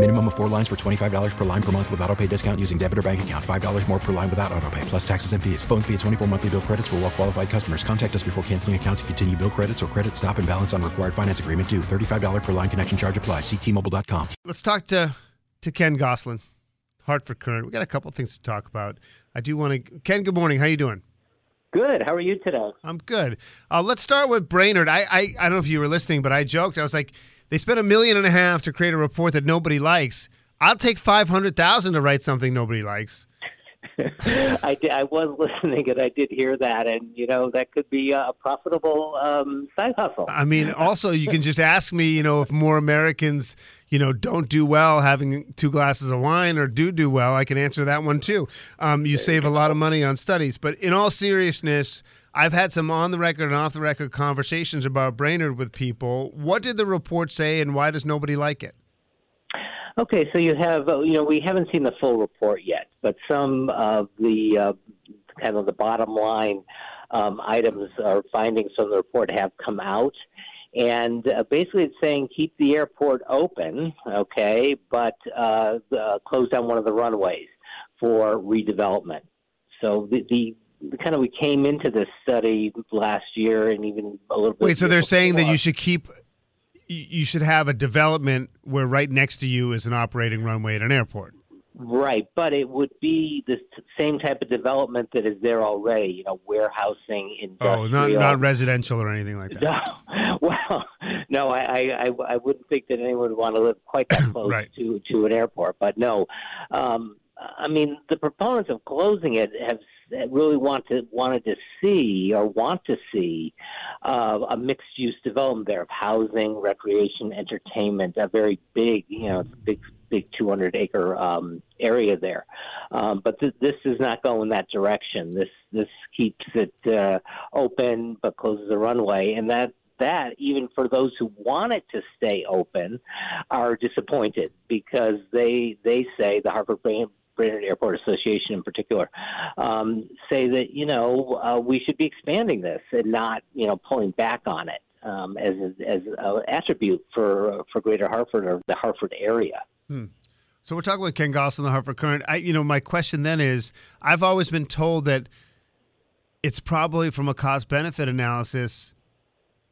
Minimum of four lines for $25 per line per month with auto pay discount using debit or bank account. $5 more per line without auto pay, plus taxes and fees. Phone fee at 24 monthly bill credits for well qualified customers. Contact us before canceling account to continue bill credits or credit stop and balance on required finance agreement due. $35 per line connection charge applies. Ctmobile.com. Let's talk to to Ken Gosselin, Hartford Courant. We got a couple things to talk about. I do want to Ken, good morning. How you doing? Good. How are you today? I'm good. Uh, let's start with Brainard. I, I I don't know if you were listening, but I joked. I was like, they spent a million and a half to create a report that nobody likes. I'll take five hundred thousand to write something nobody likes. I, did, I was listening and I did hear that, and you know that could be a profitable um, side hustle. I mean, also you can just ask me, you know, if more Americans, you know, don't do well having two glasses of wine or do do well. I can answer that one too. Um, you save a lot of money on studies, but in all seriousness. I've had some on the record and off the record conversations about Brainard with people. What did the report say, and why does nobody like it? Okay, so you have, uh, you know, we haven't seen the full report yet, but some of the uh, kind of the bottom line um, items or findings from the report have come out. And uh, basically, it's saying keep the airport open, okay, but uh, uh, close down one of the runways for redevelopment. So the, the kind of we came into this study last year and even a little bit. Wait, so they're saying that you should keep, you should have a development where right next to you is an operating runway at an airport. Right, but it would be the same type of development that is there already. You know, warehousing, industrial. Oh, not not residential or anything like that. No, well, no, I, I, I, I wouldn't think that anyone would want to live quite that close Right. to to an airport. But no, um, I mean, the proponents of closing it have really want to wanted to see or want to see uh, a mixed use development there of housing, recreation, entertainment, a very big, you know, big big 200 acre um, area there. Um, but th- this does not go in that direction. This this keeps it uh, open but closes the runway, and that that even for those who want it to stay open are disappointed because they they say the Harvard. Brainard Airport Association, in particular, um, say that you know uh, we should be expanding this and not you know pulling back on it um, as as an attribute for for Greater Hartford or the Hartford area. So we're talking with Ken Gosselin, the Hartford Courant. I, you know, my question then is, I've always been told that it's probably from a cost benefit analysis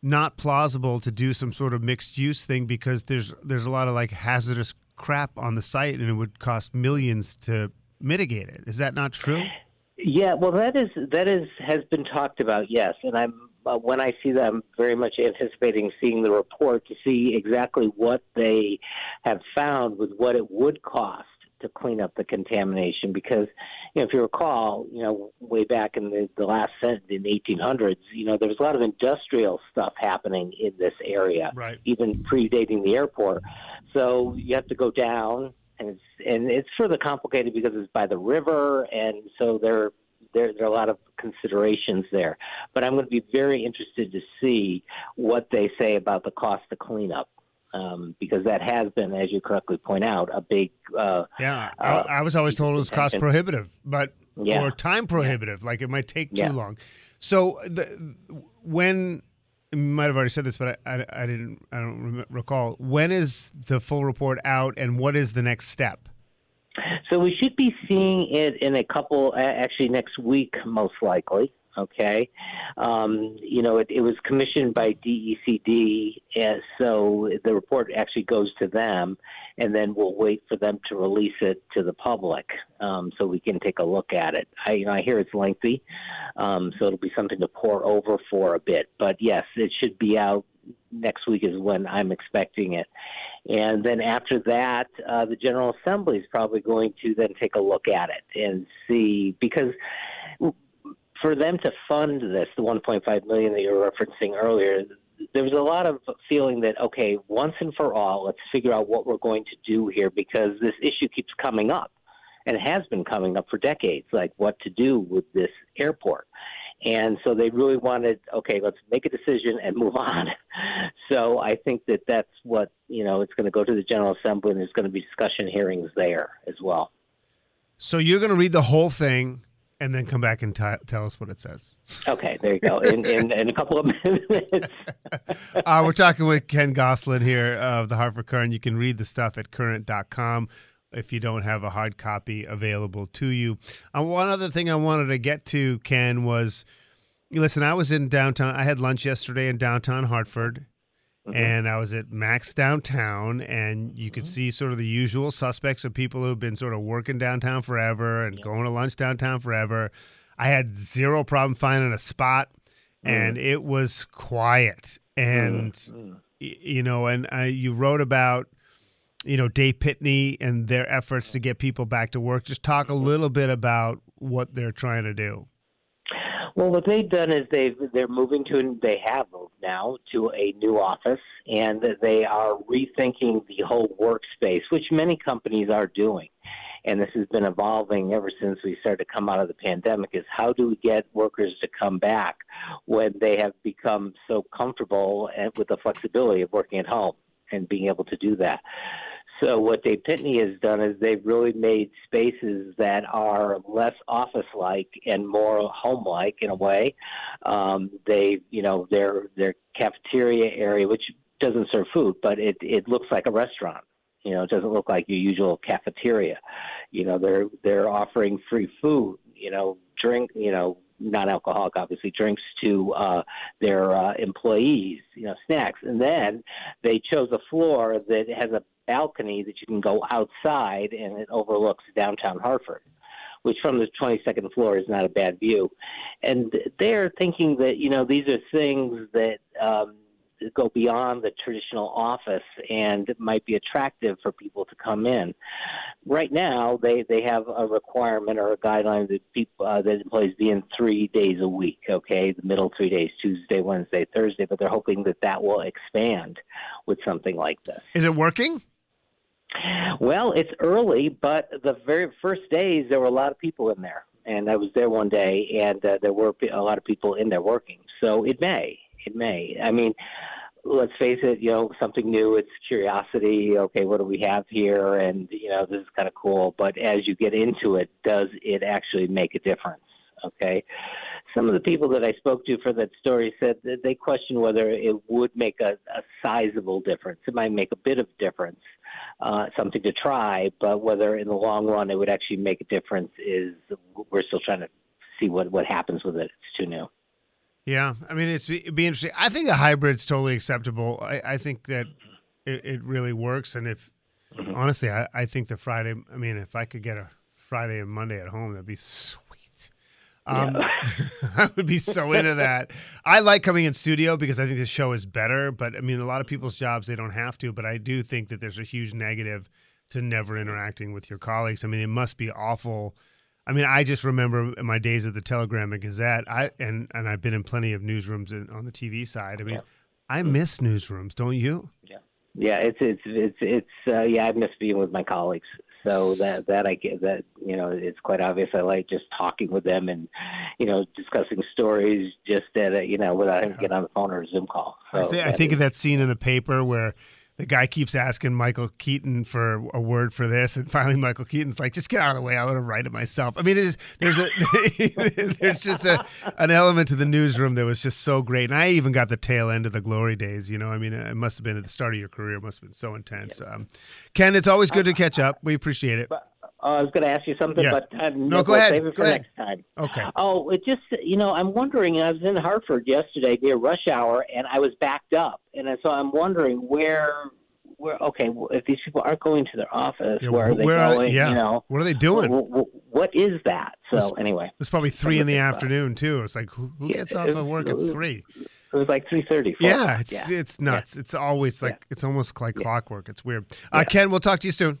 not plausible to do some sort of mixed use thing because there's there's a lot of like hazardous crap on the site and it would cost millions to mitigate it. Is that not true? Yeah, well, that is that is has been talked about, yes. And I'm uh, when I see that, I'm very much anticipating seeing the report to see exactly what they have found with what it would cost to clean up the contamination. Because you know, if you recall, you know, way back in the, the last in the 1800s, you know, there was a lot of industrial stuff happening in this area, Right. even predating the airport. So you have to go down and it's and it's further complicated because it's by the river, and so there there there are a lot of considerations there. But I'm going to be very interested to see what they say about the cost of cleanup. Um, because that has been, as you correctly point out, a big uh, Yeah, Uh, I, I was always told it was cost prohibitive, but Yeah. or time prohibitive. Like it might take too Yeah. long. So the when you might have already said this, but I, I, I didn't. I don't recall. When is the full report out, and what is the next step? So we should be seeing it in a couple, actually next week, most likely. Okay, um, you know, it, it was commissioned by DECD, and so the report actually goes to them, and then we'll wait for them to release it to the public, um, so we can take a look at it. I, you know, I hear it's lengthy, um, so it'll be something to pore over for a bit. But yes, it should be out next week is when I'm expecting it. And then after that, uh, the General Assembly is probably going to then take a look at it and see because for them to fund this, the 1.5 million that you were referencing earlier, there was a lot of feeling that okay, once and for all, let's figure out what we're going to do here because this issue keeps coming up, and has been coming up for decades, like what to do with this airport. And so they really wanted, okay, let's make a decision and move on. So I think that that's what, you know, it's going to go to the General Assembly and there's going to be discussion hearings there as well. So you're going to read the whole thing and then come back and t- tell us what it says. Okay, there you go. In, in, in a couple of minutes. uh, we're talking with Ken Gosselin here of the Hartford Courant. You can read the stuff at courant.com if you don't have a hard copy available to you. Uh, one other thing I wanted to get to, Ken, was listen, I was in downtown. I had lunch yesterday in downtown Hartford. Mm-hmm. And I was at Max downtown, and you could mm-hmm. see sort of the usual suspects of people who've been sort of working downtown forever and going to lunch downtown forever. I had zero problem finding a spot, mm. and it was quiet. And mm. you know, and I, you wrote about you know Day Pitney and their efforts to get people back to work. Just talk a mm-hmm. little bit about what they're trying to do. Well, what they've done is they've they're moving to they have moved now to a new office, and they are rethinking the whole workspace, which many companies are doing. And this has been evolving ever since we started to come out of the pandemic. Is how do we get workers to come back when they have become so comfortable with the flexibility of working at home and being able to do that? So what Day Pitney has done is they've really made spaces that are less office-like and more home-like in a way. Um, they, you know, their their cafeteria area, which doesn't serve food, but it it looks like a restaurant. You know, it doesn't look like your usual cafeteria. You know, they're they're offering free food. You know, drink. You know, non-alcoholic, obviously, drinks to uh, their uh, employees, you know, snacks. And then they chose a floor that has a balcony that you can go outside and it overlooks downtown Hartford, which from the 22nd floor is not a bad view. And they're thinking that, you know, these are things that um, go beyond the traditional office and might be attractive for people to come in. Right now, they, they have a requirement or a guideline that people uh, that employees be in three days a week. Okay, the middle three days: Tuesday, Wednesday, Thursday. But they're hoping that that will expand with something like this. Is it working? Well, it's early, but the very first days there were a lot of people in there, and I was there one day, and uh, there were a lot of people in there working. So it may, may. I mean, let's face it, you know, something new. It's curiosity. Okay, what do we have here? And you know, this is kind of cool. But as you get into it, does it actually make a difference? Okay. Some of the people that I spoke to for that story said that they questioned whether it would make a, a sizable difference. It might make a bit of difference, uh, something to try, but whether in the long run it would actually make a difference is we're still trying to see what, what happens with it. It's too new. Yeah, I mean, it's it'd be interesting. I think a hybrid's totally acceptable. I, I think that it, it really works, and if mm-hmm. honestly, I, I think the Friday. I mean, if I could get a Friday and Monday at home, that'd be sweet. Um, yeah. I would be so into that. I like coming in studio because I think the show is better. But I mean, a lot of people's jobs they don't have to. But I do think that there's a huge negative to never interacting with your colleagues. I mean, it must be awful. I mean, I just remember my days at the Telegram and Gazette. I and and I've been in plenty of newsrooms in, on the TV side. I mean, yeah. I miss newsrooms, don't you? Yeah, yeah. It's it's it's it's uh, yeah. I miss being with my colleagues. So that that I get that you know it's quite obvious. I like just talking with them and you know discussing stories just at a, you know without having to get on the phone or a Zoom call. So I, th- I think is, of that scene in the paper where the guy keeps asking Michael Keaton for a word for this, and finally Michael Keaton's like, "Just get out of the way. I want to write it myself." I mean, it is, there's a there's just a an element to the newsroom that was just so great, and I even got the tail end of the glory days. You know, I mean, it must have been at the start of your career. It must have been so intense. Um, Ken, it's always good to catch up. We appreciate it. But, I was going to ask you something, yeah. but uh, no, go ahead. Save it go for ahead. next time. Okay. Oh, it just you know I'm wondering. I was in Hartford yesterday near rush hour, and I was backed up, and so I'm wondering where where okay, if these people aren't going to their office, yeah, where are they where going? Are yeah. You know, what are they doing? What, what is that? So it's, anyway, it's probably three in the afternoon too. It's like who, who gets yeah, off of work at three? It was like three thirty. Yeah, it's it's nuts. It's always like it's almost like clockwork. It's weird. Uh, Ken, we'll talk to you soon.